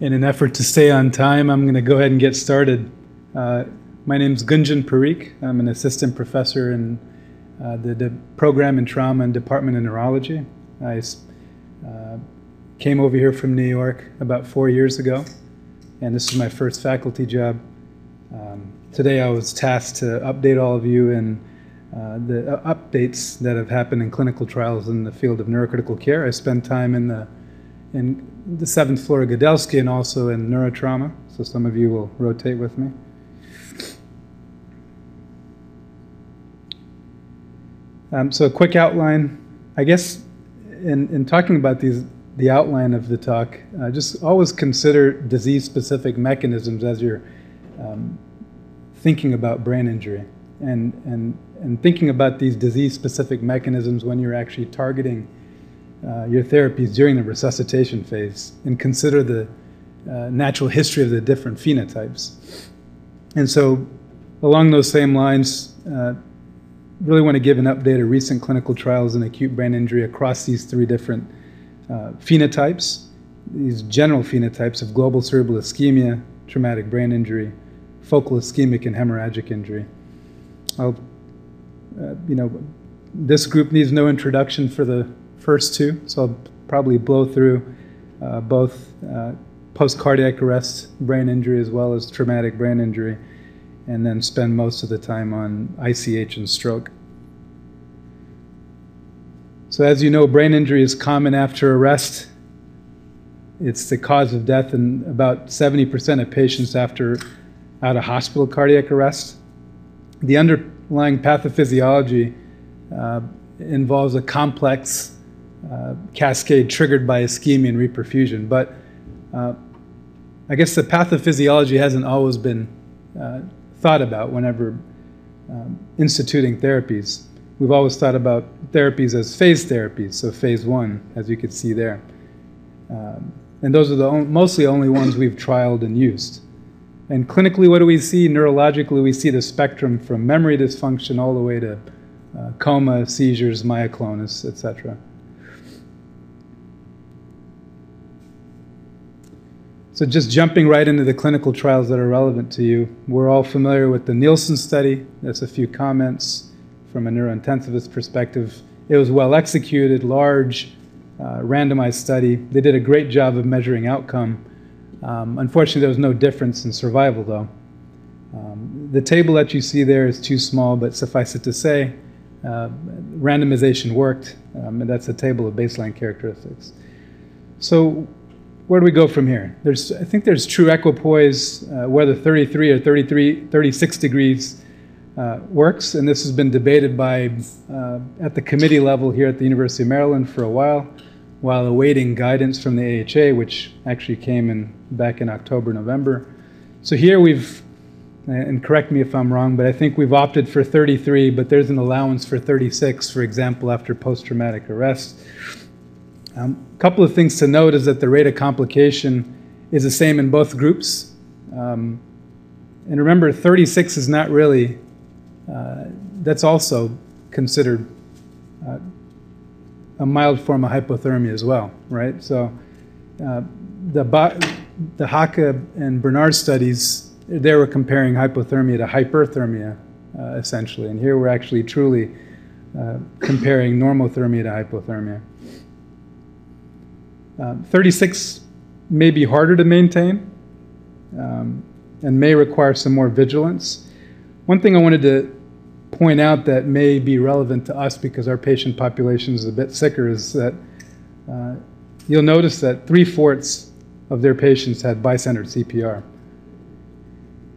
in an effort to stay on time, I'm going to go ahead and get started. Uh, my name is Gunjan Parikh. I'm an assistant professor in uh, the, program in trauma and department of neurology. I uh, came over here from New York about four years ago, and this is my first faculty job. Um, today I was tasked to update all of you in uh, the uh, updates that have happened in clinical trials in the field of neurocritical care. I spent time in the in the seventh floor of Gudelsky and also in neurotrauma. So some of you will rotate with me. Um, so a quick outline. I guess in, in talking about these, the outline of the talk, uh, just always consider disease-specific mechanisms as you're um, thinking about brain injury, and and and thinking about these disease-specific mechanisms when you're actually targeting uh, your therapies during the resuscitation phase and consider the uh, natural history of the different phenotypes. And so, along those same lines, uh, really want to give an update of recent clinical trials in acute brain injury across these three different uh, phenotypes, these general phenotypes of global cerebral ischemia, traumatic brain injury, focal ischemic, and hemorrhagic injury. I'll, uh, you know, this group needs no introduction for the first two, so I'll probably blow through uh, both uh, post cardiac arrest brain injury as well as traumatic brain injury, and then spend most of the time on ICH and stroke. So, as you know, brain injury is common after arrest. It's the cause of death in about 70% of patients after out of hospital cardiac arrest. The underlying pathophysiology uh, involves a complex uh, cascade triggered by ischemia and reperfusion. But uh, I guess the pathophysiology hasn't always been uh, thought about whenever um, instituting therapies. We've always thought about therapies as phase therapies, so phase one, as you can see there. Um, and those are the on- mostly only ones we've trialed and used. And clinically, what do we see? Neurologically, we see the spectrum from memory dysfunction all the way to uh, coma, seizures, myoclonus, etc. So, just jumping right into the clinical trials that are relevant to you, we're all familiar with the Nielsen study. That's a few comments from a neurointensivist perspective. It was well executed, large, uh, randomized study. They did a great job of measuring outcome. Um, unfortunately, there was no difference in survival, though. Um, the table that you see there is too small, but suffice it to say, uh, randomization worked, um, and that's a table of baseline characteristics. So, where do we go from here? There's, I think there's true equipoise, uh, whether 33 or 33, 36 degrees uh, works, and this has been debated by uh, at the committee level here at the University of Maryland for a while, while awaiting guidance from the AHA, which actually came in back in October, November. So here we've, and correct me if I'm wrong, but I think we've opted for 33, but there's an allowance for 36, for example, after post-traumatic arrest. A um, couple of things to note is that the rate of complication is the same in both groups. Um, and remember, 36 is not really, uh, that's also considered uh, a mild form of hypothermia as well, right? So uh, the, the HACA and Bernard studies, they were comparing hypothermia to hyperthermia, uh, essentially. And here we're actually truly uh, comparing normothermia to hypothermia. Um, 36 may be harder to maintain um, and may require some more vigilance. One thing I wanted to point out that may be relevant to us because our patient population is a bit sicker is that uh, you'll notice that three fourths of their patients had bystander CPR.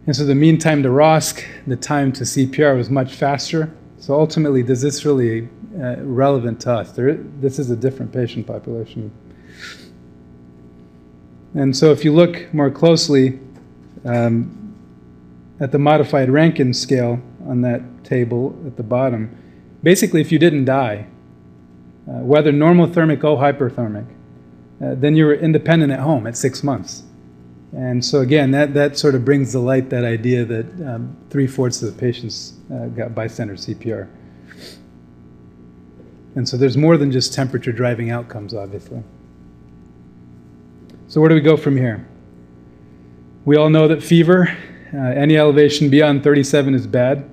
And so the mean time to ROSC, the time to CPR was much faster. So ultimately, does this really uh, relevant to us? There, this is a different patient population. And so if you look more closely um, at the modified Rankin scale on that table at the bottom, basically if you didn't die, uh, whether normothermic or hyperthermic, uh, then you were independent at home at six months. And so again, that, that sort of brings to light that idea that um, three-fourths of the patients uh, got bystander CPR. And so there's more than just temperature driving outcomes, obviously. So where do we go from here? We all know that fever, uh, any elevation beyond 37 is bad.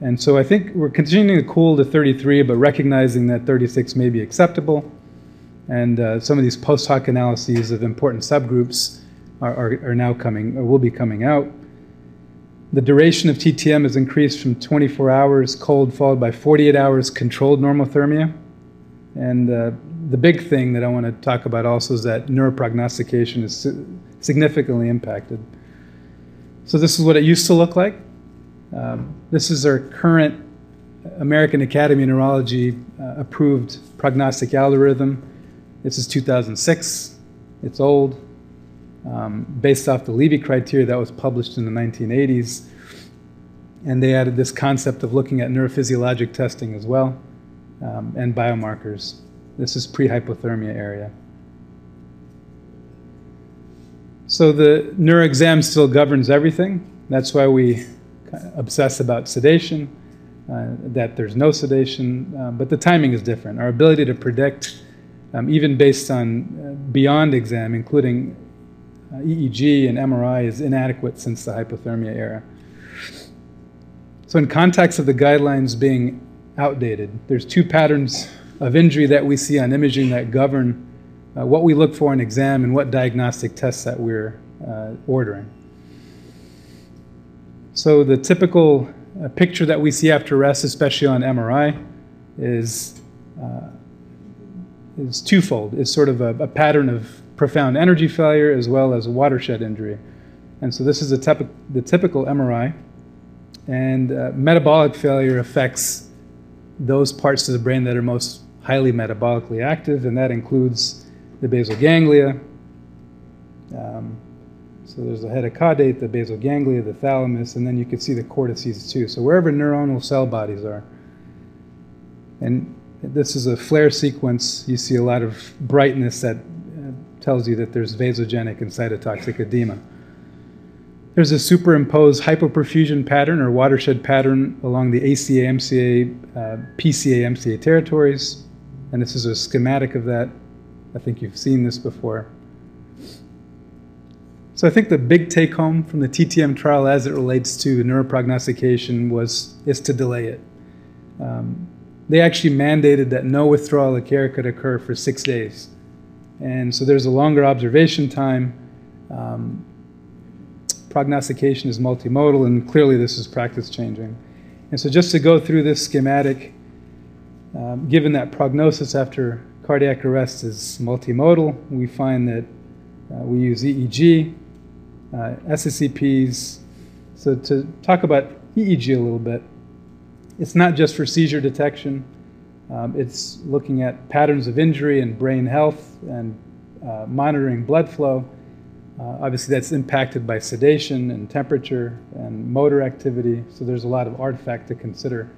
And so I think we're continuing to cool to 33, but recognizing that 36 may be acceptable. And uh, some of these post hoc analyses of important subgroups are, are, are now coming, or will be coming out. The duration of TTM has increased from 24 hours cold, followed by 48 hours controlled normothermia. And uh, the big thing that I want to talk about also is that neuroprognostication is significantly impacted. So, this is what it used to look like. Um, this is our current American Academy of Neurology uh, approved prognostic algorithm. This is 2006. It's old, um, based off the Levy criteria that was published in the 1980s. And they added this concept of looking at neurophysiologic testing as well um, and biomarkers. This is pre hypothermia area. So the neuroexam still governs everything. That's why we obsess about sedation, uh, that there's no sedation, uh, but the timing is different. Our ability to predict, um, even based on uh, beyond exam, including uh, EEG and MRI, is inadequate since the hypothermia era. So, in context of the guidelines being outdated, there's two patterns of injury that we see on imaging that govern uh, what we look for in exam and what diagnostic tests that we're uh, ordering. So the typical uh, picture that we see after rest, especially on MRI, is uh, is twofold. It's sort of a, a, pattern of profound energy failure as well as watershed injury. And so this is tepi- the typical MRI. And uh, metabolic failure affects those parts of the brain that are most highly metabolically active, and that includes the basal ganglia, um, so there's the head of caudate, the basal ganglia, the thalamus, and then you can see the cortices too. So wherever neuronal cell bodies are. And this is a FLAIR sequence. You see a lot of brightness that uh, tells you that there's vasogenic and cytotoxic edema. There's a superimposed hypoperfusion pattern or watershed pattern along the ACA, MCA, uh, PCA, MCA territories. And this is a schematic of that. I think you've seen this before. So I think the big take home from the TTM trial as it relates to neuroprognostication was is to delay it. Um, they actually mandated that no withdrawal of care could occur for six days. And so there's a longer observation time. Um, prognostication is multimodal, and clearly this is practice changing. And so just to go through this schematic, um, given that prognosis after cardiac arrest is multimodal, we find that uh, we use EEG, uh, SSEPs. So to talk about EEG a little bit, it's not just for seizure detection. Um, it's looking at patterns of injury and brain health and uh, monitoring blood flow. Uh, obviously, that's impacted by sedation and temperature and motor activity, so there's a lot of artifact to consider.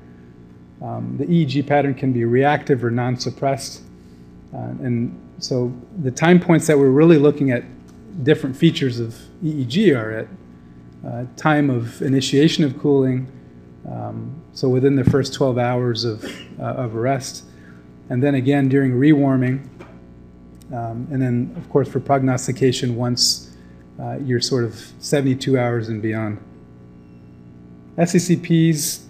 Um, the EEG pattern can be reactive or non suppressed. Uh, and so the time points that we're really looking at different features of EEG are at uh, time of initiation of cooling, um, so within the first 12 hours of, uh, of arrest, and then again during rewarming, um, and then of course for prognostication once uh, you're sort of 72 hours and beyond. SSEPs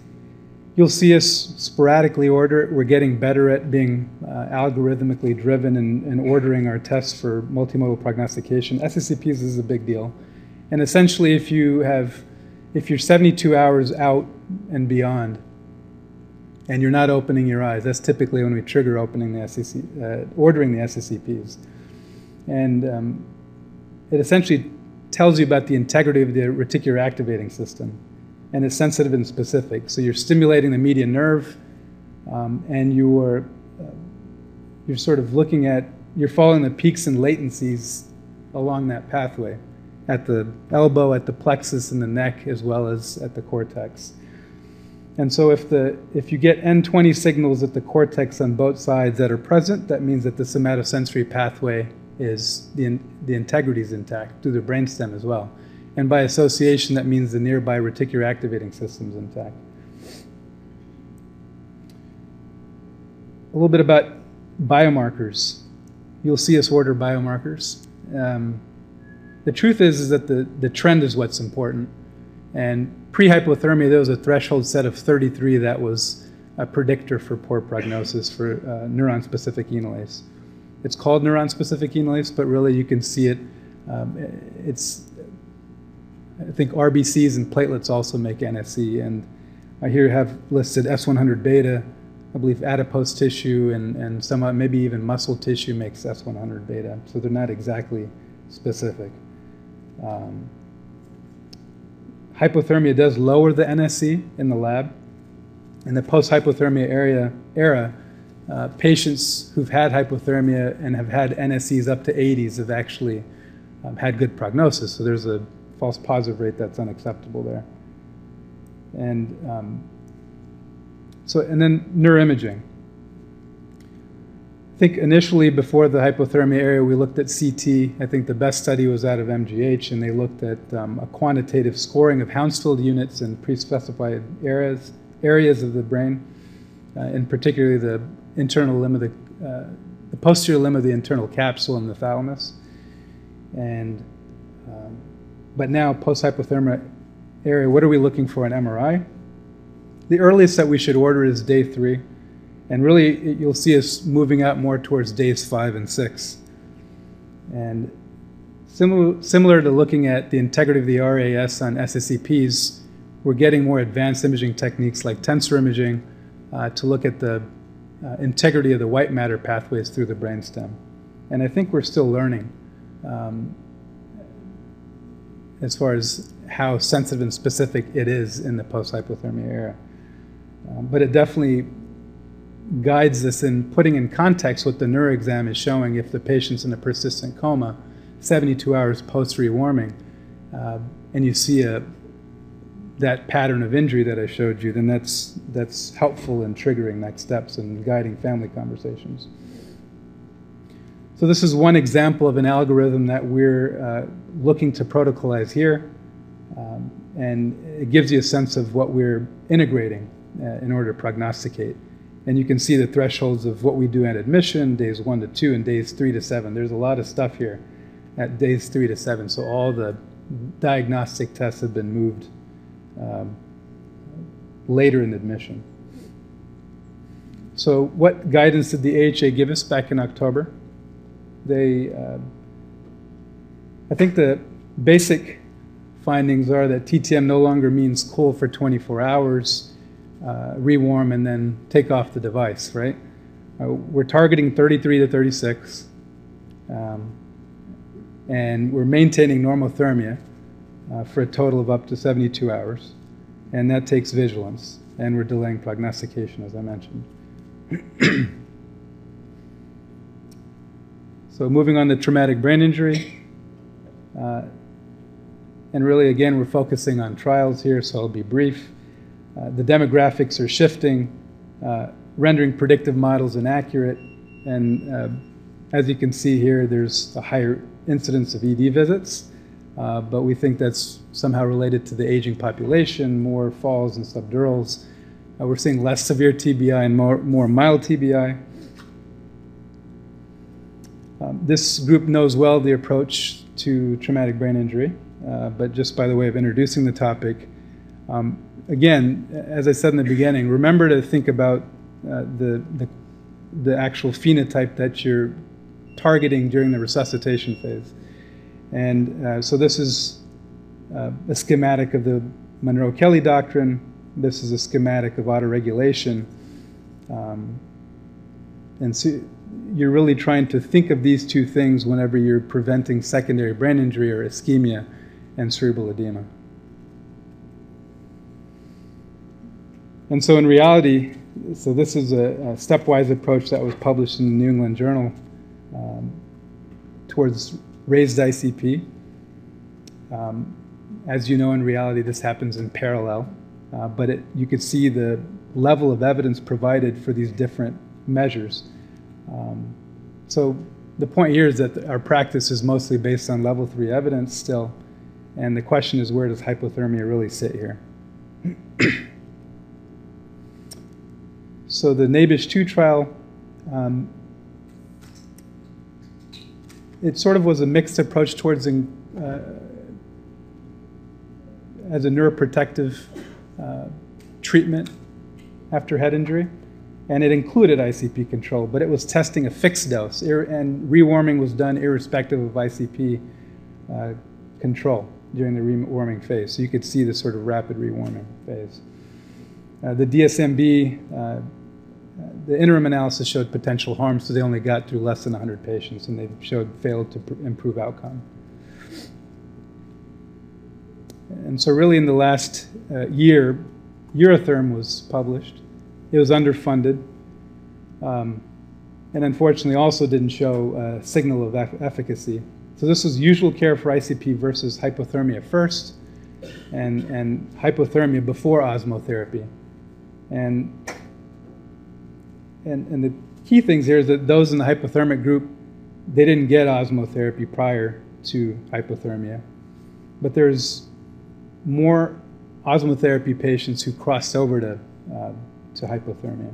You'll see us sporadically order it. We're getting better at being uh, algorithmically driven and, and, ordering our tests for multimodal prognostication. SSEPs is a big deal. And essentially, if you have, if you're 72 hours out and beyond, and you're not opening your eyes, that's typically when we trigger opening the SEC, uh, ordering the SSEPs. And um, it essentially tells you about the integrity of the reticular activating system and it's sensitive and specific. So you're stimulating the median nerve, um, and you're uh, you're sort of looking at you're following the peaks and latencies along that pathway at the elbow, at the plexus, and the neck, as well as at the cortex. And so if the if you get N20 signals at the cortex on both sides that are present, that means that the somatosensory pathway is the the integrity is intact through the brainstem as well. And by association, that means the nearby reticular activating system is intact. A little bit about biomarkers. You'll see us order biomarkers. Um, the truth is, is that the, the trend is what's important. And pre-hypothermia, there was a threshold set of 33 that was a predictor for poor prognosis for uh, neuron-specific enolase. It's called neuron-specific enolase, but really you can see it. Um, it's, I think RBCs and platelets also make NSE, and I here have listed S100 beta. I believe adipose tissue and, and some maybe even muscle tissue makes S100 beta, so they're not exactly specific. Um, hypothermia does lower the NSE in the lab. In the post-hypothermia area, era, uh, patients who've had hypothermia and have had NSEs up to 80s have actually um, had good prognosis. So there's a false positive rate that's unacceptable there. And um, so, and then neuroimaging. I think initially before the hypothermia area, we looked at CT. I think the best study was out of MGH, and they looked at um, a quantitative scoring of Hounsfield units in pre-specified areas areas of the brain, uh, in particularly the internal limb of the, uh, the posterior limb of the internal capsule and the thalamus. And but now post-hypothermia area, what are we looking for in MRI? The earliest that we should order is day three. And really, you'll see us moving out more towards days five and six. And similar, similar to looking at the integrity of the RAS on SSEPs, we're getting more advanced imaging techniques like tensor imaging uh, to look at the uh, integrity of the white matter pathways through the brainstem. And I think we're still learning um, as far as how sensitive and specific it is in the post-hypothermia era. Um, but it definitely guides us in putting in context what the neuroexam is showing if the patient's in a persistent coma 72 hours post-rewarming uh, and you see a that pattern of injury that I showed you, then that's, that's helpful in triggering next steps and guiding family conversations. So this is one example of an algorithm that we're uh, looking to protocolize here. Um, and it gives you a sense of what we're integrating uh, in order to prognosticate. And you can see the thresholds of what we do at admission, days one to two, and days three to seven. There's a lot of stuff here at days three to seven. So all the diagnostic tests have been moved um, later in admission. So, what guidance did the AHA give us back in October? They, uh, I think the basic findings are that TTM no longer means cool for 24 hours, uh, rewarm, and then take off the device, right? Uh, we're targeting 33 to 36, um, and we're maintaining normothermia uh, for a total of up to 72 hours. And that takes vigilance. And we're delaying prognostication, as I mentioned. so, moving on to traumatic brain injury. Uh, and really, again, we're focusing on trials here, so I'll be brief. Uh, the demographics are shifting, uh, rendering predictive models inaccurate. And uh, as you can see here, there's a higher incidence of ED visits. Uh, but we think that's somehow related to the aging population, more falls and subdurals. Uh, we're seeing less severe TBI and more, more mild TBI. Um, this group knows well the approach to traumatic brain injury, uh, but just by the way of introducing the topic, um, again, as I said in the beginning, remember to think about uh, the, the, the actual phenotype that you're targeting during the resuscitation phase. And uh, so this is uh, a schematic of the Monro-Kellie doctrine. This is a schematic of autoregulation. Um, and so you're really trying to think of these two things whenever you're preventing secondary brain injury or ischemia and cerebral edema. And so in reality, so this is a, a stepwise approach that was published in the New England Journal um, towards raised ICP. Um, as you know, in reality, this happens in parallel, uh, but it, you could see the level of evidence provided for these different measures. Um, so the point here is that our practice is mostly based on level three evidence still, and the question is where does hypothermia really sit here? so the NABISH 2 trial um, it sort of was a mixed approach towards in, uh, as a neuroprotective uh, treatment after head injury, and it included ICP control, but it was testing a fixed dose, and rewarming was done irrespective of ICP uh, control during the rewarming phase. So you could see the sort of rapid rewarming phase. Uh, the DSMB, uh, the interim analysis showed potential harm, so they only got through less than 100 patients, and they showed failed to improve outcome. And so, really, in the last uh, year, Eurotherm was published. It was underfunded, um, and unfortunately, also didn't show a signal of efficacy. So, this was usual care for ICP versus hypothermia first, and, and hypothermia before osmotherapy. And, and, and the key things here is that those in the hypothermic group, they didn't get osmotherapy prior to hypothermia. But there's more osmotherapy patients who crossed over to, uh, to hypothermia.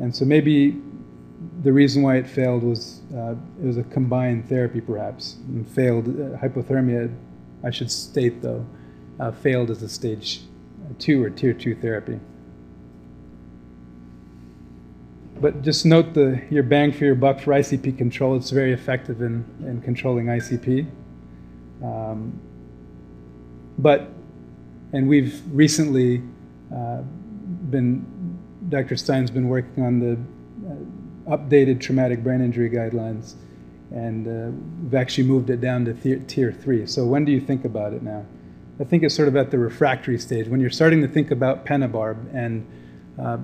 And so maybe the reason why it failed was uh, it was a combined therapy, perhaps, and failed. Uh, hypothermia, I should state though, uh, failed as a stage two or tier two therapy. But just note the your bang for your buck for ICP control. It's very effective in, in controlling ICP. Um, but, and we've recently uh, been, Dr. Stein's been working on the uh, updated traumatic brain injury guidelines, and uh, we've actually moved it down to th- tier three. So when do you think about it now? I think it's sort of at the refractory stage when you're starting to think about pentobarb and uh,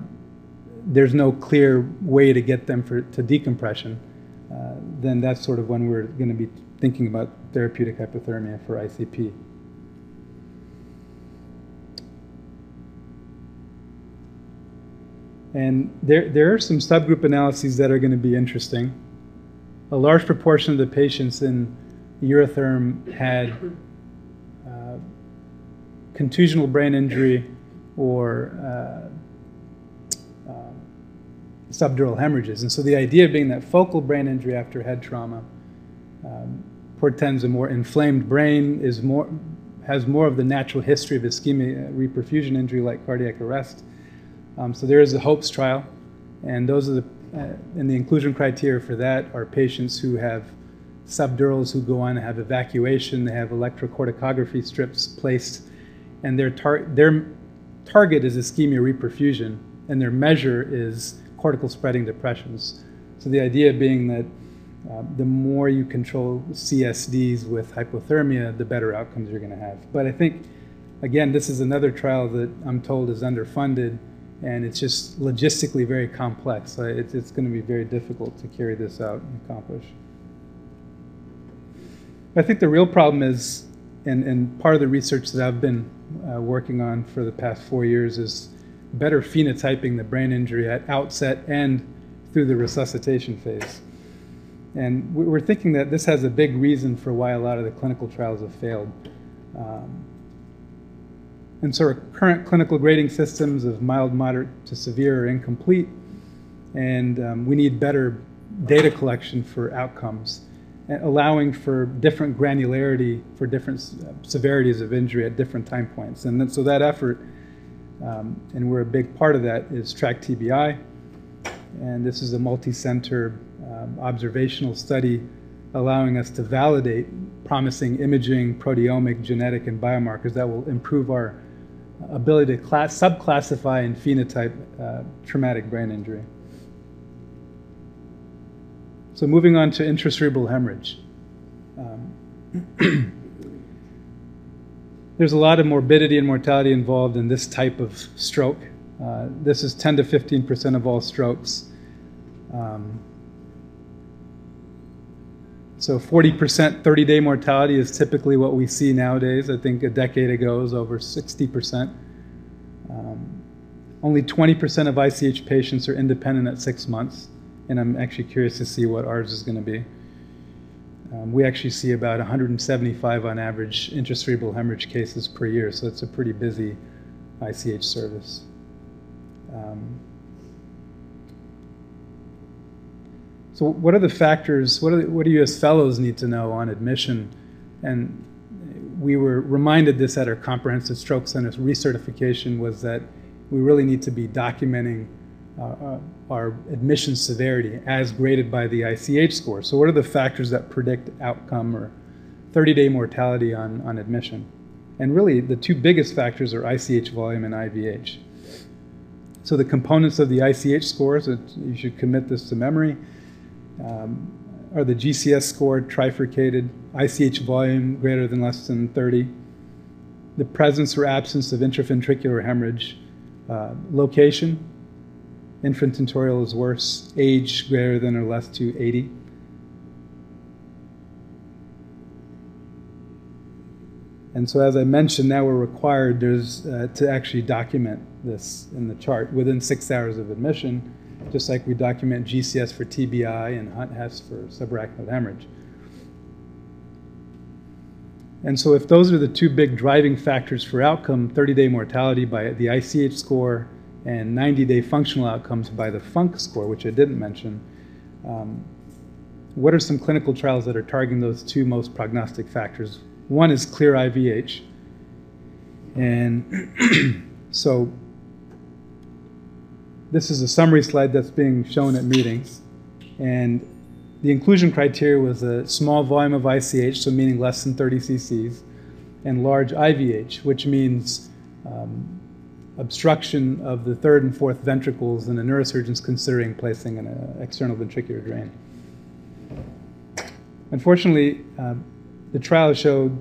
there's no clear way to get them for, to decompression, uh, then that's sort of when we're going to be thinking about therapeutic hypothermia for ICP. And there, there are some subgroup analyses that are going to be interesting. A large proportion of the patients in Eurotherm had uh, contusional brain injury or uh, uh, subdural hemorrhages. And so the idea being that focal brain injury after head trauma um, portends a more inflamed brain, is more, has more of the natural history of ischemia reperfusion injury like cardiac arrest um, so there is the HOPES trial, and those are the uh, and the inclusion criteria for that are patients who have subdurals who go on to have evacuation, they have electrocorticography strips placed, and their tar- their target is ischemia reperfusion, and their measure is cortical spreading depressions. So the idea being that uh, the more you control CSDs with hypothermia, the better outcomes you're going to have. But I think, again, this is another trial that I'm told is underfunded and it's just logistically very complex. it's, it's going to be very difficult to carry this out and accomplish. I think the real problem is, and, and part of the research that I've been uh, working on for the past four years is better phenotyping the brain injury at outset and through the resuscitation phase. And we're thinking that this has a big reason for why a lot of the clinical trials have failed. Um, and so our current clinical grading systems of mild, moderate to severe are incomplete, and um, we need better data collection for outcomes, allowing for different granularity for different severities of injury at different time points. And then, so that effort, um, and we're a big part of that, is Track TBI. And this is a multi-center um, observational study allowing us to validate promising imaging, proteomic, genetic, and biomarkers that will improve our ability to class, subclassify and phenotype uh, traumatic brain injury. So moving on to intracerebral hemorrhage. Um, there's a lot of morbidity and mortality involved in this type of stroke. Uh, this is 10 to 15 percent of all strokes. Um, so 40% 30 day mortality is typically what we see nowadays. I think a decade ago it was over 60%. Um, only 20% of ICH patients are independent at six months, and I'm actually curious to see what ours is going to be. Um, we actually see about 175 on average intracerebral hemorrhage cases per year, so it's a pretty busy ICH service. Um, So, what are the factors? What, are, what do you as fellows need to know on admission? And we were reminded this at our comprehensive stroke center recertification was that we really need to be documenting uh, uh our admission severity as graded by the ICH score. So, what are the factors that predict outcome or 30 day mortality on, on admission? And really, the two biggest factors are ICH volume and IVH. So, the components of the ICH scores, you should commit this to memory, um, are the GCS score trifurcated, ICH volume greater than less than 30, the presence or absence of intraventricular hemorrhage, uh, location, Infratentorial is worse. Age greater than or less to 80. And so, as I mentioned, now we're required uh, to actually document this in the chart within six hours of admission, just like we document GCS for TBI and Hunt-Hess for subarachnoid hemorrhage. And so, if those are the two big driving factors for outcome 30 day mortality by the ICH score and 90 day functional outcomes by the FUNC score, which I didn't mention. Um, what are some clinical trials that are targeting those two most prognostic factors? One is clear IVH. And so this is a summary slide that's being shown at meetings. And the inclusion criteria was a small volume of ICH, so meaning less than 30 cc's, and large IVH, which means um, obstruction of the third and fourth ventricles, and a neurosurgeon's considering placing an external ventricular drain. Unfortunately, uh, the trial showed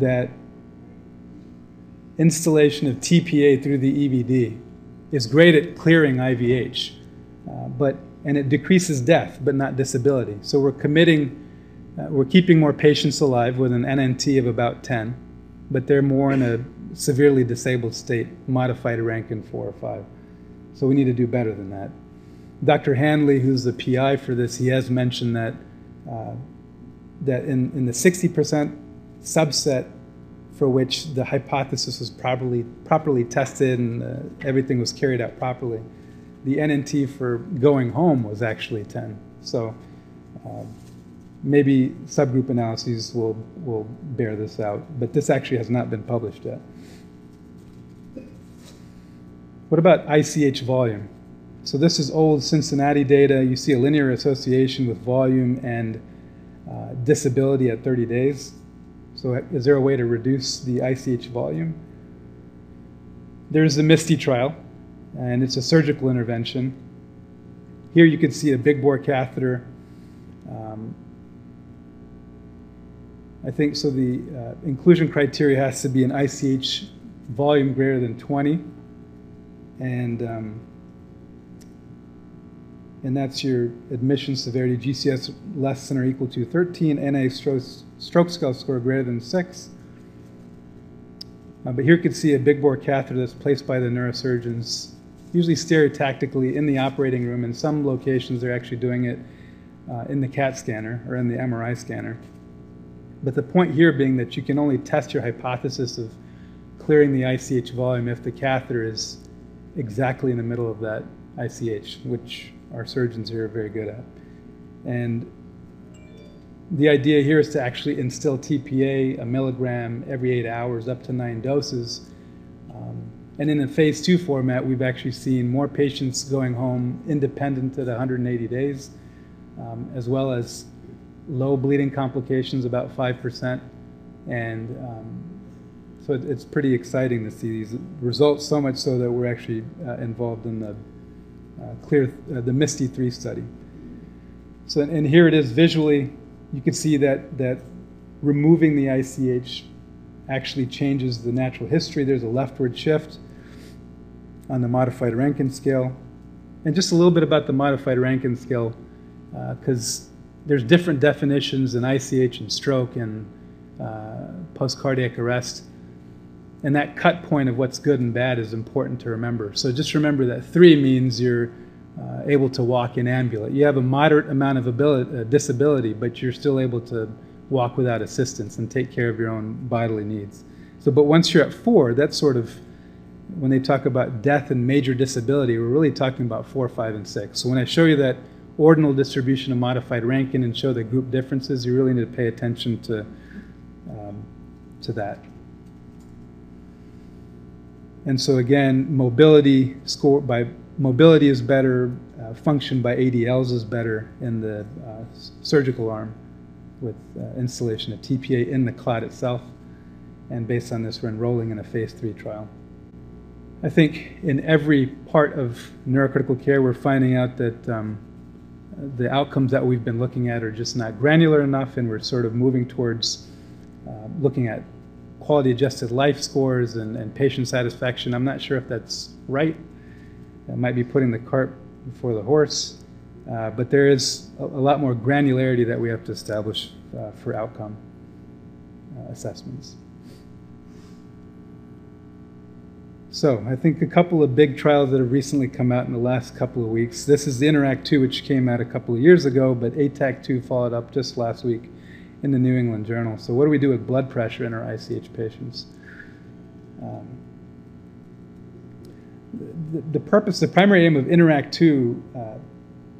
that instillation of TPA through the EVD is great at clearing IVH, uh, but and it decreases death, but not disability. So we're committing, uh, we're keeping more patients alive with an NNT of about 10, but they're more in a severely disabled state, modified Rankin 4 or 5. So we need to do better than that. Dr. Hanley, who's the PI for this, he has mentioned that, uh, that in, in the 60% subset for which the hypothesis was properly, properly tested and uh, everything was carried out properly, the NNT for going home was actually 10. So uh, maybe subgroup analyses will, will bear this out, but this actually has not been published yet. What about ICH volume? So this is old Cincinnati data. You see a linear association with volume and uh, disability at 30 days. So is there a way to reduce the ICH volume? There's the MISTIE trial, and it's a surgical intervention. Here you can see a big bore catheter. Um, I think so the uh, inclusion criteria has to be an ICH volume greater than 20 and um, and that's your admission severity GCS less than or equal to 13, NA stroke, stroke scale score greater than 6. Uh, but here you can see a big bore catheter that's placed by the neurosurgeons, usually stereotactically in the operating room. In some locations, they're actually doing it uh, in the CAT scanner or in the MRI scanner. But the point here being that you can only test your hypothesis of clearing the ICH volume if the catheter is exactly in the middle of that ICH, which our surgeons here are very good at. And the idea here is to actually instill TPA a milligram every eight hours up to nine doses. Um, and in a phase two format, we've actually seen more patients going home independent at 180 days, um, as well as low bleeding complications, about 5%, and um, so it, it's pretty exciting to see these results, so much so that we're actually uh, involved in the clear, uh, the MISTIE 3 study. So, and here it is visually, you can see that, that removing the ICH actually changes the natural history. There's a leftward shift on the modified Rankin scale. And just a little bit about the modified Rankin scale, because uh, there's different definitions in ICH and stroke and uh, post cardiac arrest. And that cut point of what's good and bad is important to remember. So just remember that three means you're uh, able to walk and ambulate. You have a moderate amount of ability, uh, disability, but you're still able to walk without assistance and take care of your own bodily needs. So, but once you're at four, that's sort of when they talk about death and major disability, we're really talking about four, five, and six. So when I show you that ordinal distribution of modified Rankin and show the group differences, you really need to pay attention to, um, to that. And so again, mobility score by mobility is better, uh, function by ADLs is better in the uh, surgical arm with uh, instillation of TPA in the clot itself. And based on this, we're enrolling in a phase three trial. I think in every part of neurocritical care, we're finding out that um, the outcomes that we've been looking at are just not granular enough, and we're sort of moving towards uh, looking at quality adjusted life scores and, and, patient satisfaction. I'm not sure if that's right. That might be putting the cart before the horse, uh, but there is a, a, lot more granularity that we have to establish uh, for outcome uh, assessments. So I think a couple of big trials that have recently come out in the last couple of weeks. This is the Interact 2, which came out a couple of years ago, but ATACH 2 followed up just last week in the New England Journal. So what do we do with blood pressure in our ICH patients? Um, the, the, purpose, the primary aim of Interact 2 uh,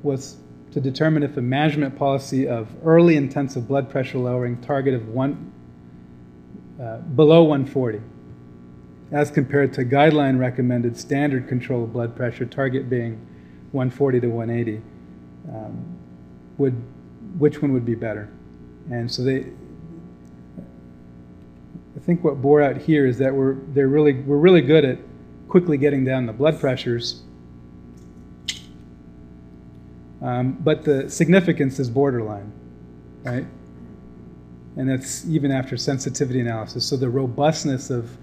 was to determine if a management policy of early intensive blood pressure lowering target of one uh, below 140 as compared to guideline recommended standard control of blood pressure, target being 140 to 180, um, would, which one would be better? And so they, I think what bore out here is that we're, they're really, we're really good at quickly getting down the blood pressures, um, but the significance is borderline, right? And that's even after sensitivity analysis. So the robustness of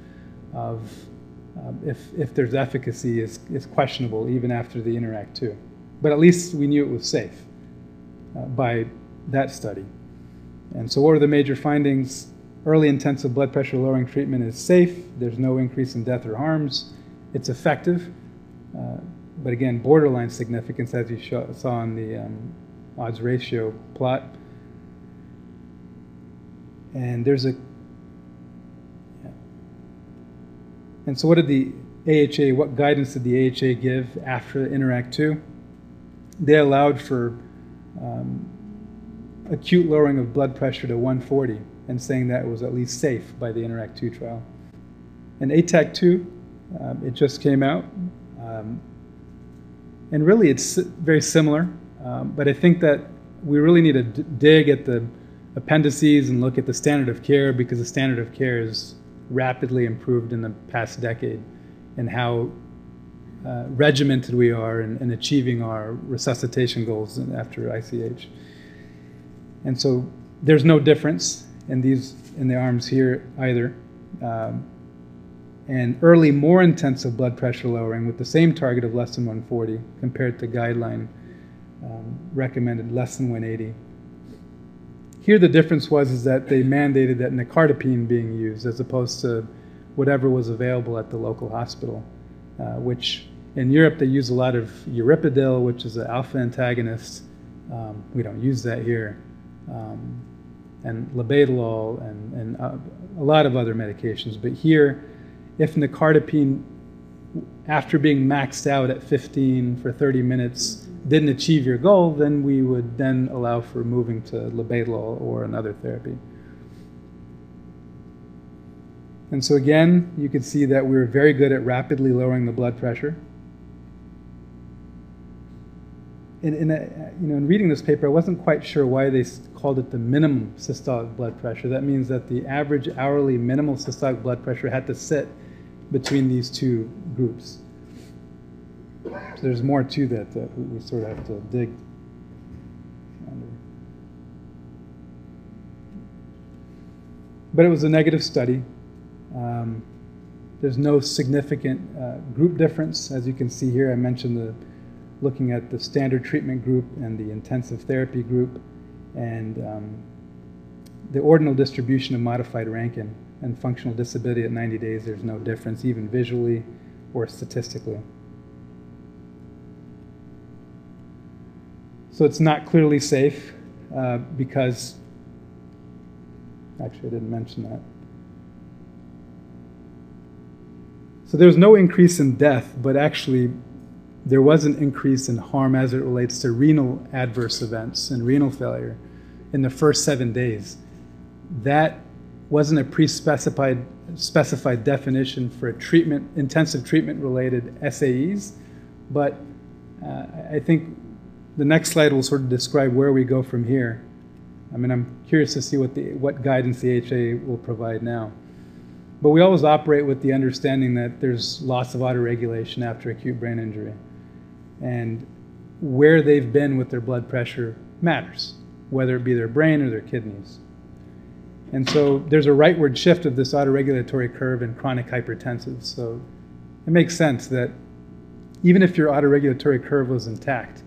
of um, if, if there's efficacy is, is questionable even after the Interact 2. But at least we knew it was safe uh, by that study. And so, what are the major findings? Early intensive blood pressure lowering treatment is safe. There's no increase in death or harms. It's effective. Uh, but again, borderline significance, as you saw in the um, odds ratio plot. And there's a And so, what did the AHA, what guidance did the AHA give after Interact 2? They allowed for um, acute lowering of blood pressure to 140 and saying that it was at least safe by the Interact 2 trial. And ATACH 2, um, it just came out. Um, and really, it's very similar. Um, but I think that we really need to dig at the appendices and look at the standard of care because the standard of care is rapidly improved in the past decade and how uh, regimented we are in, in, achieving our resuscitation goals after ICH. And so there's no difference in these in the arms here either. Um, and early, more intensive blood pressure lowering with the same target of less than 140 compared to guideline um, recommended less than 180 here, the difference was is that they mandated that nicardipine being used as opposed to whatever was available at the local hospital, uh, which in Europe they use a lot of urapidil, which is an alpha antagonist. Um, we don't use that here. Um, and labetalol and, and uh, a lot of other medications. But here, if nicardipine, after being maxed out at 15 for 30 minutes, didn't achieve your goal, then we would then allow for moving to labetalol or another therapy. And so again, you can see that we were very good at rapidly lowering the blood pressure. In, in, a, you know, in reading this paper, I wasn't quite sure why they called it the minimum systolic blood pressure. That means that the average hourly minimal systolic blood pressure had to sit between these two groups. So there's more to that that we sort of have to dig. But it was a negative study. Um, there's no significant uh, group difference. As you can see here, I mentioned the looking at the standard treatment group and the intensive therapy group, and um, the ordinal distribution of modified Rankin and functional disability at 90 days, there's no difference, even visually or statistically. So it's not clearly safe uh, because, actually, I didn't mention that. So there's no increase in death, but actually, there was an increase in harm as it relates to renal adverse events and renal failure in the first seven days. That wasn't a pre-specified specified definition for a treatment, intensive treatment related SAEs, but uh, I think the next slide will sort of describe where we go from here. I mean, I'm curious to see what the what guidance the HA will provide now. But we always operate with the understanding that there's loss of autoregulation after acute brain injury. And where they've been with their blood pressure matters, whether it be their brain or their kidneys. And so there's a rightward shift of this autoregulatory curve in chronic hypertensives. So it makes sense that even if your autoregulatory curve was intact,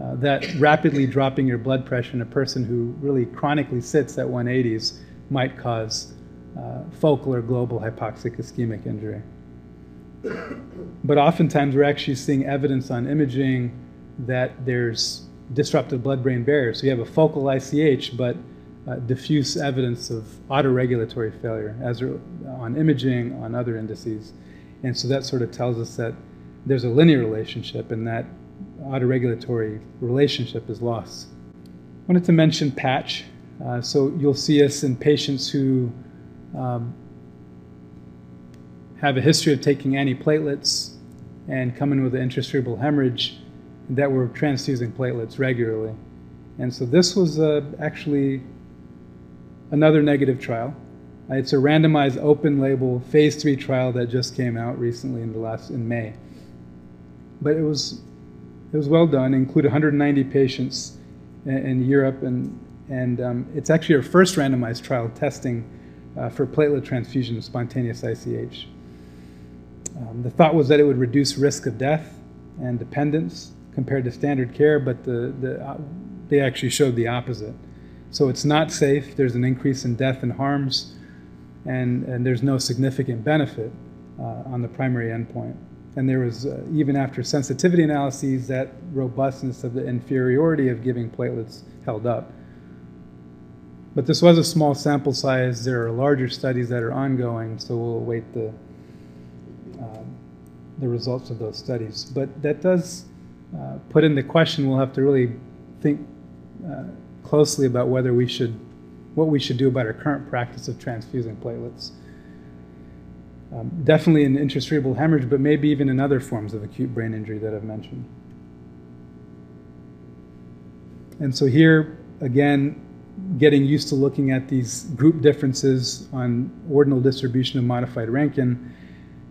uh, that rapidly dropping your blood pressure in a person who really chronically sits at 180s might cause uh, focal or global hypoxic ischemic injury. But oftentimes we're actually seeing evidence on imaging that there's disrupted blood brain barrier. So you have a focal ICH, but uh, diffuse evidence of autoregulatory failure as on imaging, on other indices. And so that sort of tells us that there's a linear relationship and that autoregulatory relationship is lost. I wanted to mention patch. Uh, so you'll see us in patients who um, have a history of taking antiplatelets and come in with an intracerebral hemorrhage that were transfusing platelets regularly. And so this was uh, actually another negative trial. It's a randomized open label phase three trial that just came out recently in the last in May. But it was it was well done. It included 190 patients in, in Europe, and and um, it's actually our first randomized trial testing uh, for platelet transfusion of spontaneous ICH. Um, the thought was that it would reduce risk of death and dependence compared to standard care, but the, the, uh, they actually showed the opposite. So it's not safe. There's an increase in death and harms, and, and there's no significant benefit uh, on the primary endpoint. And there was, uh, even after sensitivity analyses, that robustness of the inferiority of giving platelets held up. But this was a small sample size. There are larger studies that are ongoing, so we'll await the, the results of those studies. But that does uh, put into question we'll have to really think uh, closely about whether we should, what we should do about our current practice of transfusing platelets. Um, definitely in intracerebral hemorrhage, but maybe even in other forms of acute brain injury that I've mentioned. And so here, again, getting used to looking at these group differences on ordinal distribution of modified Rankin.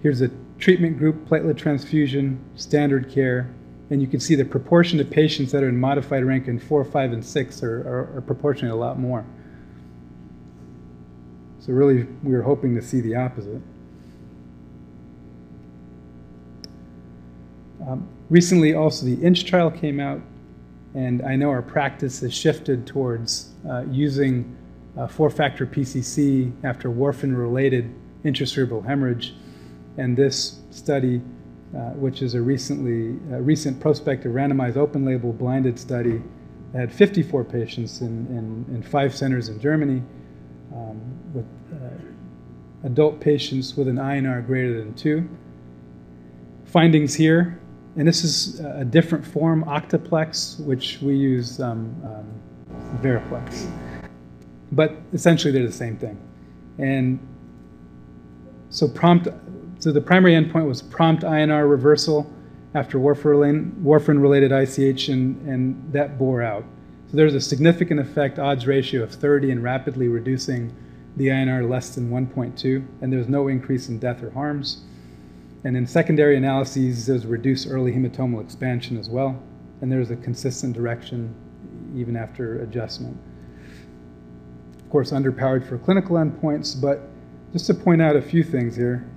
Here's a treatment group, platelet transfusion, standard care, and you can see the proportion of patients that are in modified Rankin 4, 5, and 6 are, are, are proportionally a lot more. So really, we were hoping to see the opposite. Um, recently, also, the INCH trial came out, and I know our practice has shifted towards uh, using uh, four-factor PCC after warfarin-related intracerebral hemorrhage. And this study uh, which is a recently a recent prospective randomized open label blinded study had 54 patients in, in, in five centers in Germany um, with uh, adult patients with an INR greater than 2. Findings here, and this is a different form, octaplex, which we use um, um, Beriplex. But essentially they're the same thing. And so prompt so the primary endpoint was prompt INR reversal after warfarin-related ICH, and, and that bore out. So there's a significant effect, odds ratio of 30, in rapidly reducing the INR less than 1.2, and there was no increase in death or harms. And in secondary analyses, there's reduced early hematomal expansion as well, and there's a consistent direction even after adjustment. Of course, underpowered for clinical endpoints, but just to point out a few things here.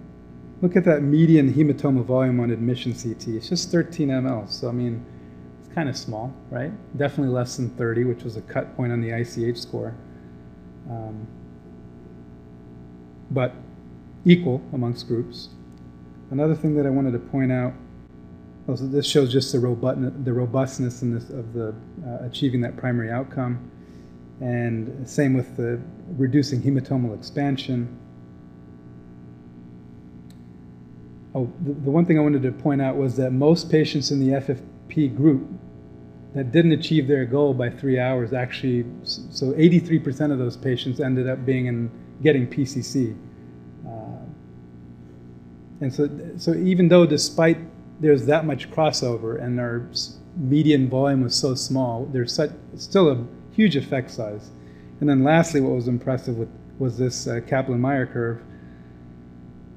Look at that median hematoma volume on admission CT. It's just 13 ml. So, I mean, it's kind of small, right? Definitely less than 30, which was a cut point on the ICH score. Um, but equal amongst groups. Another thing that I wanted to point out also, this shows just the, the robustness this, of the uh, achieving that primary outcome. And same with the reducing hematomal expansion oh, the, one thing I wanted to point out was that most patients in the FFP group that didn't achieve their goal by three hours actually, so 83% of those patients ended up being in getting PCC. Uh, and so, so even though despite there's that much crossover and our median volume was so small, there's such, still a huge effect size. And then lastly, what was impressive with, was this uh, Kaplan-Meier curve.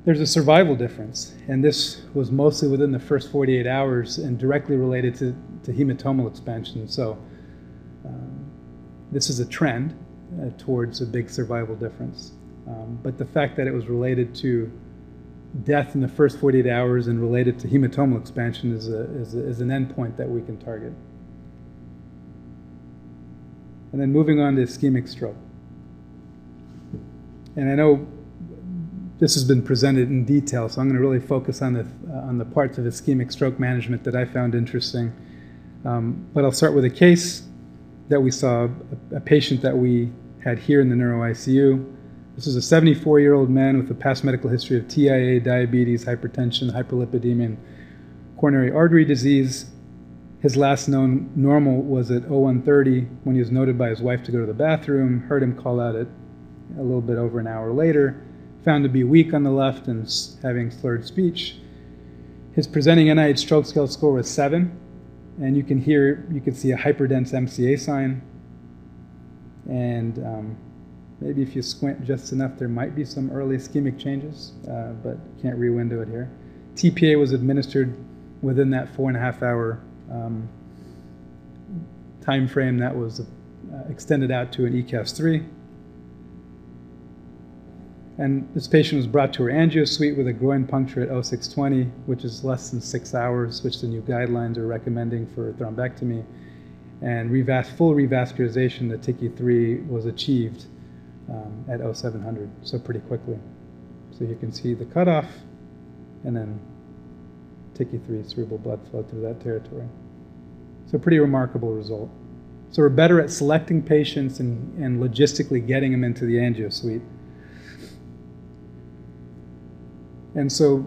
There's a survival difference, and this was mostly within the first 48 hours and directly related to, to hematomal expansion. So um, this is a trend uh, towards a big survival difference. Um, but the fact that it was related to death in the first 48 hours and related to hematomal expansion is, a, is, a, is an endpoint that we can target. And then moving on to ischemic stroke. And I know this has been presented in detail, so I'm going to really focus on the, uh, on the parts of ischemic stroke management that I found interesting. Um, but I'll start with a case that we saw, a, a patient that we had here in the neuro ICU. This is a 74 year old man with a past medical history of TIA, diabetes, hypertension, hyperlipidemia, and coronary artery disease. His last known normal was at 0130 when he was noted by his wife to go to the bathroom, heard him call out at a little bit over an hour later, found to be weak on the left and having slurred speech. His presenting NIH stroke scale score was 7, and you can hear, you can see a hyperdense MCA sign. And um, maybe if you squint just enough, there might be some early ischemic changes, uh, but can't re-window it here. TPA was administered within that four and a half hour um, time frame that was uh, extended out to an ECASS 3. And this patient was brought to her angio suite with a groin puncture at 0620, which is less than six hours, which the new guidelines are recommending for thrombectomy. And revas- full revascularization, the TICI3, was achieved um, at 0700, so pretty quickly. So you can see the cutoff, and then TICI3 cerebral blood flow through that territory. So pretty remarkable result. So we're better at selecting patients and, and logistically getting them into the angio suite. And so,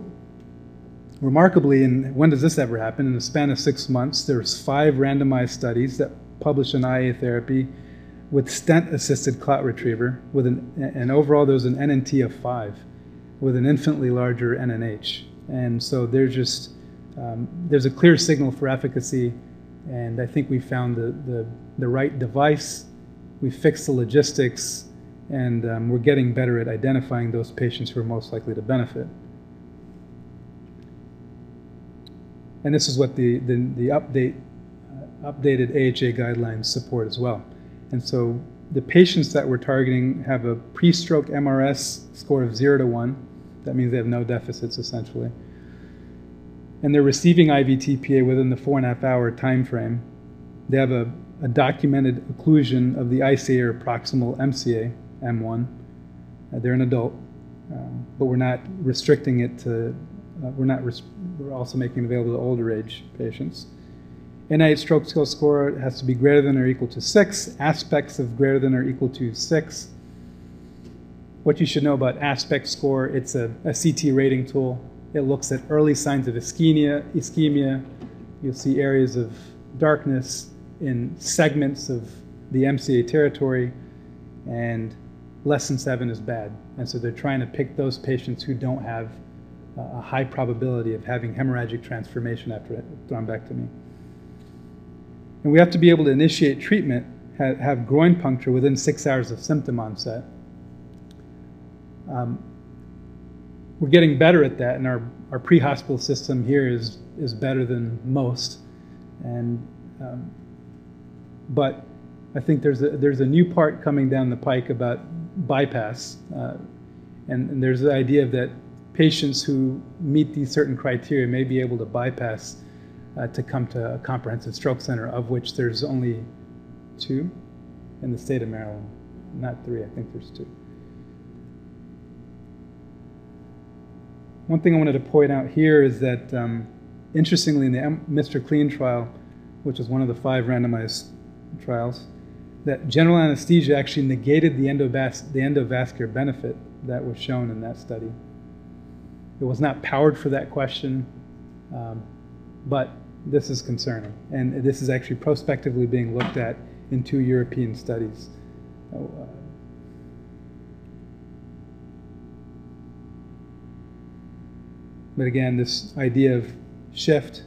remarkably, and when does this ever happen? In the span of six months, there's five randomized studies that published an IA therapy with stent-assisted clot retriever, with an, and overall there was an NNT of five, with an infinitely larger NNH. And so there's just um, there's a clear signal for efficacy, and I think we found the the, the right device. We fixed the logistics, and um, we're getting better at identifying those patients who are most likely to benefit. And this is what the, the, the update, uh, updated AHA guidelines support as well. And so the patients that we're targeting have a pre-stroke MRS score of 0 to 1. That means they have no deficits essentially. And they're receiving IVTPA within the four and a half hour time frame. They have a, a documented occlusion of the ICA or proximal MCA, M1. Uh, they're an adult, um, but we're not restricting it to uh, we're not. we're also making it available to older age patients. NIH stroke scale score has to be greater than or equal to six. Aspects of greater than or equal to six. What you should know about aspect score, it's a, a CT rating tool. It looks at early signs of ischemia, ischemia. You'll see areas of darkness in segments of the MCA territory, and less than seven is bad. And so they're trying to pick those patients who don't have a high probability of having hemorrhagic transformation after thrombectomy. And we have to be able to initiate treatment, have, have groin puncture within six hours of symptom onset. Um, we're getting better at that, and our, our pre-hospital system here is, is better than most. And, um, but I think there's a, there's a new part coming down the pike about bypass. Uh, and, and there's the idea that patients who meet these certain criteria may be able to bypass uh, to come to a comprehensive stroke center, of which there's only two in the state of Maryland. Not three, I think there's two. One thing I wanted to point out here is that, um, interestingly, in the MR CLEAN trial, which was one of the five randomized trials, that general anesthesia actually negated the, endovas- the endovascular benefit that was shown in that study. It was not powered for that question, um, but this is concerning. And this is actually prospectively being looked at in two European studies. Uh, but again, this idea of shift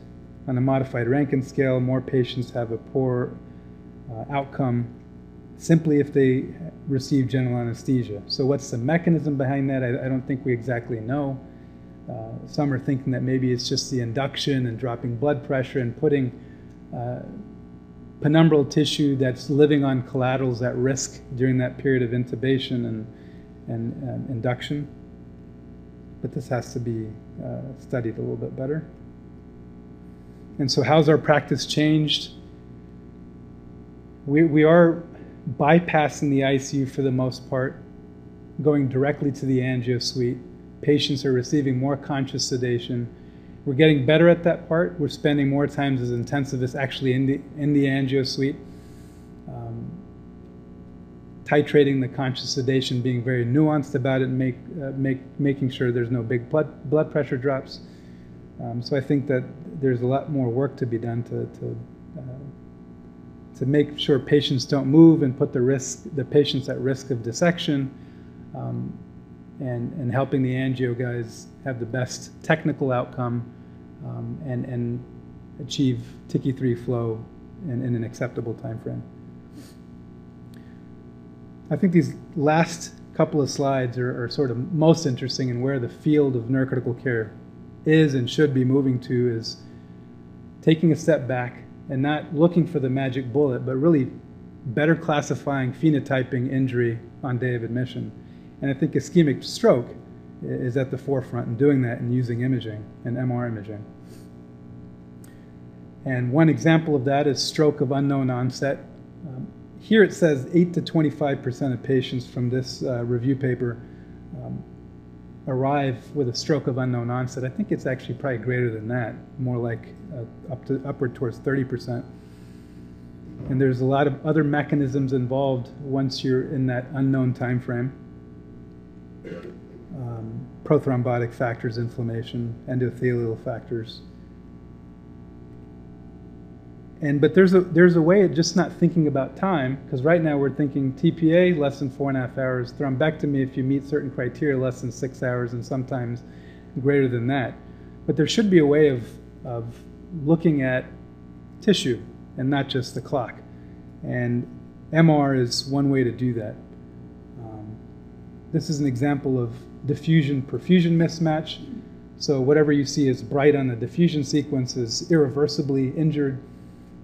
on a modified Rankin scale, more patients have a poor uh, outcome simply if they receive general anesthesia. So, what's the mechanism behind that? I, I don't think we exactly know. Uh, some are thinking that maybe it's just the induction and dropping blood pressure and putting uh, penumbral tissue that's living on collaterals at risk during that period of intubation and, and um, induction. But this has to be uh, studied a little bit better. And so, how's our practice changed? We, we are bypassing the ICU for the most part, going directly to the angio suite. Patients are receiving more conscious sedation. We're getting better at that part. We're spending more times as intensivists actually in the, in the angio suite, um, titrating the conscious sedation, being very nuanced about it, make, uh, make, making sure there's no big blood, blood pressure drops. Um, so I think that there's a lot more work to be done to, to to make sure patients don't move and put the risk the patients at risk of dissection um, and, and helping the angio guys have the best technical outcome um, and, and achieve TICI-3 flow in, in an acceptable time frame. I think these last couple of slides are, are, sort of most interesting and where the field of neurocritical care is and should be moving to is taking a step back and not looking for the magic bullet, but really better classifying phenotyping injury on day of admission. And I think ischemic stroke is at the forefront in doing that and using imaging and MR imaging. And one example of that is stroke of unknown onset. Um, here it says 8 to 25% of patients from this uh, review paper um, arrive with a stroke of unknown onset. I think it's actually probably greater than that, more like uh, up to upward towards 30%. And there's a lot of other mechanisms involved once you're in that unknown time frame. Um, prothrombotic factors, inflammation, endothelial factors. And but there's a there's a way of just not thinking about time because right now we're thinking TPA less than four and a half hours, thrombectomy if you meet certain criteria less than six hours, and sometimes greater than that. But there should be a way of of looking at tissue and not just the clock. And MR is one way to do that. This is an example of diffusion perfusion mismatch. So whatever you see is bright on the diffusion sequence is irreversibly injured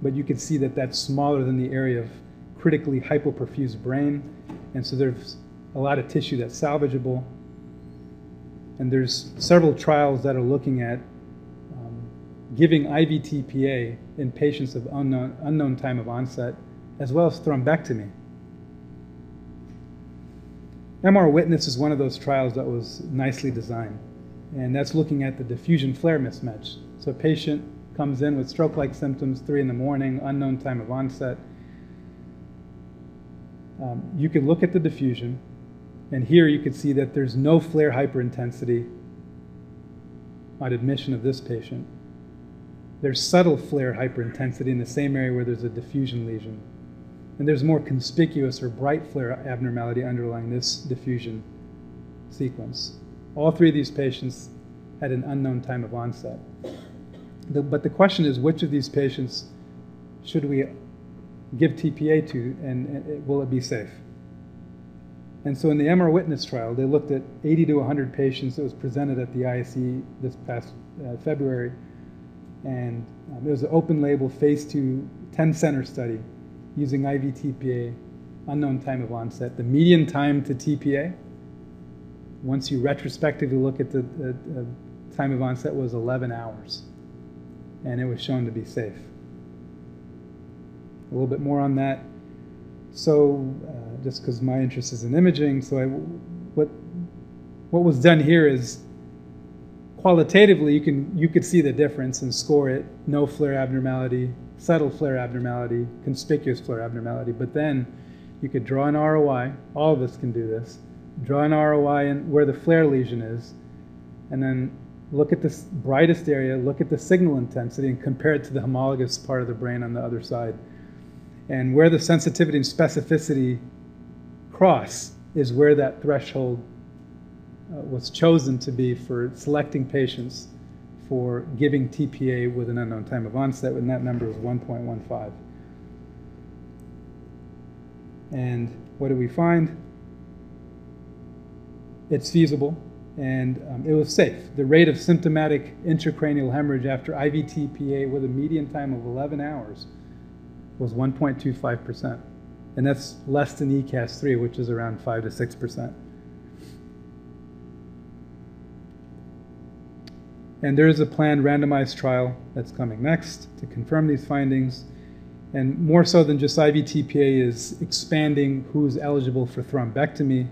but you can see that that's smaller than the area of critically hypoperfused brain. And so there's a lot of tissue that's salvageable. And there's several trials that are looking at um, giving IVTPA in patients of unknown, unknown time of onset, as well as thrombectomy. MR Witness is one of those trials that was nicely designed. And that's looking at the diffusion FLAIR mismatch. So a patient comes in with stroke-like symptoms, 3 in the morning, unknown time of onset. Um, you can look at the diffusion, and here you can see that there's no FLAIR hyperintensity on admission of this patient. There's subtle FLAIR hyperintensity in the same area where there's a diffusion lesion. And there's more conspicuous or bright FLAIR abnormality underlying this diffusion sequence. All three of these patients had an unknown time of onset. The, but the question is, which of these patients should we give TPA to, and, and will it be safe? And so in the MR Witness trial, they looked at 80 to 100 patients. It was presented at the ISC this past uh, February. And um, it was an open label, phase two, 10 center study using IV TPA, unknown time of onset. The median time to TPA, once you retrospectively look at the time of onset, was 11 hours and it was shown to be safe. A little bit more on that. So, uh, just because my interest is in imaging, so I, what what was done here is qualitatively you can you could see the difference and score it. No FLAIR abnormality, subtle FLAIR abnormality, conspicuous FLAIR abnormality. But then you could draw an ROI. All of us can do this. Draw an ROI and where the FLAIR lesion is, and then look at this brightest area, look at the signal intensity, and compare it to the homologous part of the brain on the other side. And where the sensitivity and specificity cross is where that threshold was chosen to be for selecting patients for giving TPA with an unknown time of onset, and that number was 1.15. And what did we find? It's feasible and um, it was safe. The rate of symptomatic intracranial hemorrhage after IV TPA with a median time of 11 hours was 1.25%. And that's less than ECASS3, which is around 5 to 6%. And there is a planned randomized trial that's coming next to confirm these findings. And more so than just IVTPA is expanding who's eligible for thrombectomy,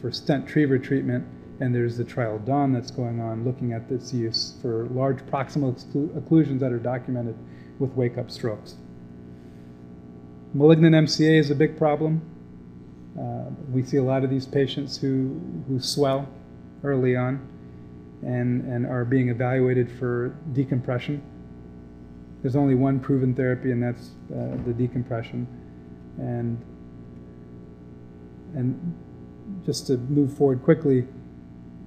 for stent retriever treatment, and there's the trial DAWN that's going on looking at this use for large proximal occlusions that are documented with wake-up strokes. Malignant MCA is a big problem. Uh, we see a lot of these patients who, who swell early on and, and are being evaluated for decompression. There's only one proven therapy, and that's uh, the decompression. And, and just to move forward quickly,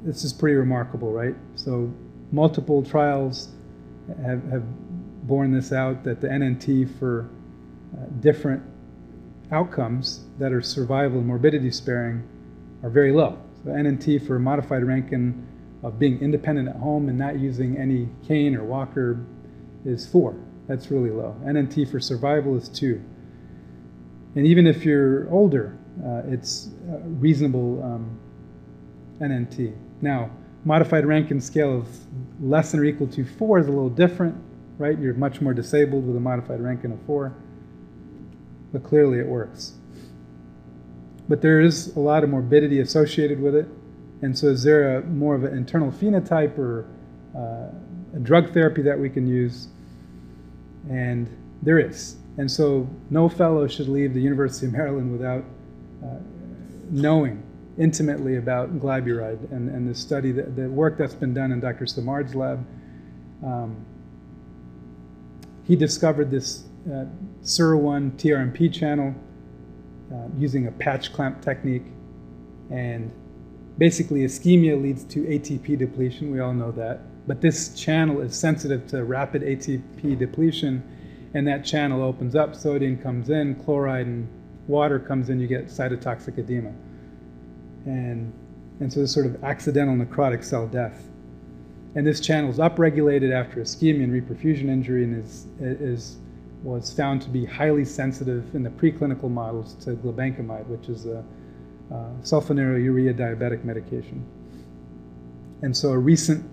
this is pretty remarkable, right? So multiple trials have, have borne this out that the NNT for uh, different outcomes that are survival and morbidity sparing are very low. So NNT for modified Rankin of being independent at home and not using any cane or walker is four. That's really low. NNT for survival is two. And even if you're older, uh, it's reasonable um, NNT. Now, modified Rankin scale of less than or equal to 4 is a little different, right? You're much more disabled with a modified Rankin of 4, but clearly it works. But there is a lot of morbidity associated with it, and so is there a more of an internal phenotype or uh, a drug therapy that we can use? And there is. And so no fellow should leave the University of Maryland without uh, knowing intimately about glyburide and, and the study, that, the work that's been done in Dr. Simard's lab. Um, he discovered this uh, SUR1 TRPM channel uh, using a patch clamp technique. And basically, ischemia leads to ATP depletion. We all know that. But this channel is sensitive to rapid ATP depletion, and that channel opens up. Sodium comes in, chloride and water comes in, you get cytotoxic edema and, and so this sort of accidental necrotic cell death. And this channel is upregulated after ischemia and reperfusion injury and is, is, was found to be highly sensitive in the preclinical models to glibenclamide, which is a, a sulfonylurea diabetic medication. And so a recent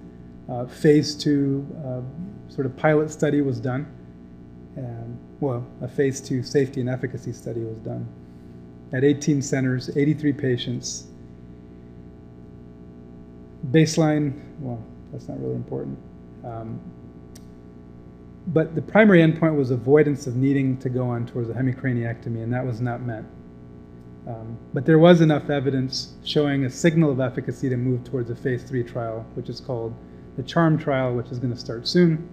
uh, phase two uh, sort of pilot study was done. And, well, a phase two safety and efficacy study was done at 18 centers, 83 patients, baseline, well, that's not really important. Um, but the primary endpoint was avoidance of needing to go on towards a hemicraniectomy, and that was not met. Um, but there was enough evidence showing a signal of efficacy to move towards a phase three trial, which is called the CHARM trial, which is going to start soon,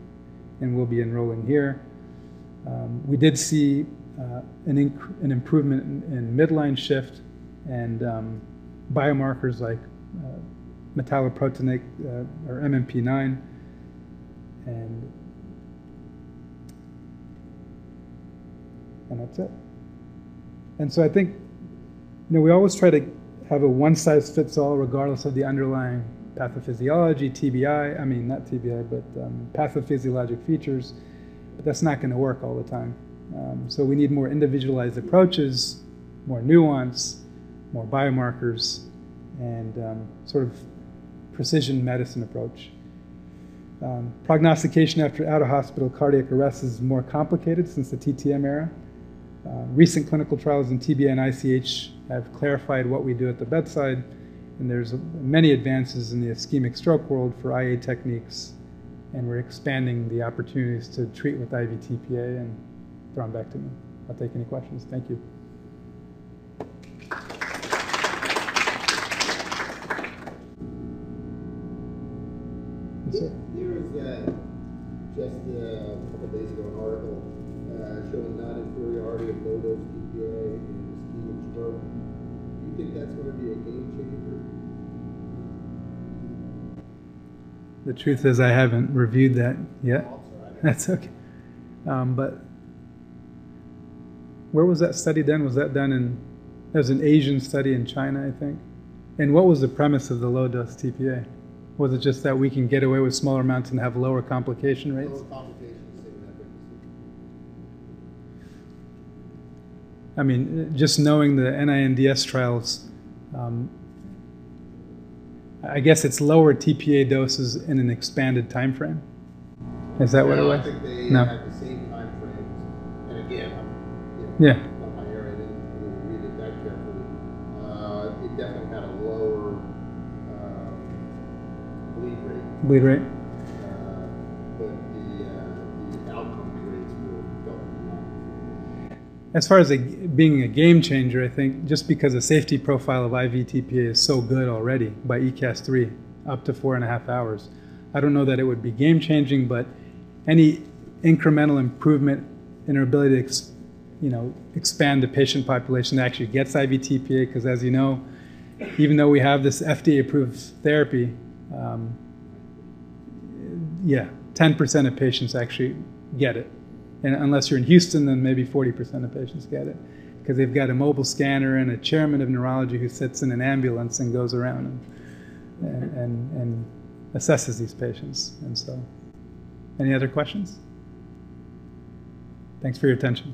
and we'll be enrolling here. Um, we did see uh, an, an, improvement in, in, midline shift and um, biomarkers like uh, metalloproteinase uh, or MMP9, and and that's it. And so I think, know, we always try to have a one-size-fits-all, regardless of the underlying pathophysiology, TBI. I mean, not TBI, but um, pathophysiologic features. But that's not going to work all the time. Um, so we need more individualized approaches, more nuance, more biomarkers, and um, sort of precision medicine approach. Um, prognostication after out of hospital cardiac arrest is more complicated since the TTM era. Uh, recent clinical trials in TBI and ICH have clarified what we do at the bedside, and there's many advances in the ischemic stroke world for IA techniques, and we're expanding the opportunities to treat with IVTPA and thrombectomy. I'll take any questions. Thank you. The truth is, I haven't reviewed that yet. That's okay. Um, but where was that study done? Was that done in? That was an Asian study in China, I think. And what was the premise of the low dose TPA? Was it just that we can get away with smaller amounts and have lower complication rates? Lower complications. I mean, just knowing the NINDS trials, um, I guess it's lower TPA doses in an expanded time frame. Is that what it was? I think they No. have the same time frames. And again, I'm, you know, Yeah. not my area, I didn't really read it that carefully. Uh, it definitely had a lower, um, bleed rate. Bleed rate. As far as a, being a game changer, I think just because the safety profile of IV TPA is so good already by ECASS 3, up to four and a half hours, I don't know that it would be game changing, but any incremental improvement in our ability to, ex, you know, expand the patient population that actually gets IV TPA, because as you know, even though we have this FDA-approved therapy, um, yeah, 10% of patients actually get it. And unless you're in Houston, then maybe 40% of patients get it because they've got a mobile scanner and a chairman of neurology who sits in an ambulance and goes around and, and, and, and assesses these patients. And so, any other questions? Thanks for your attention.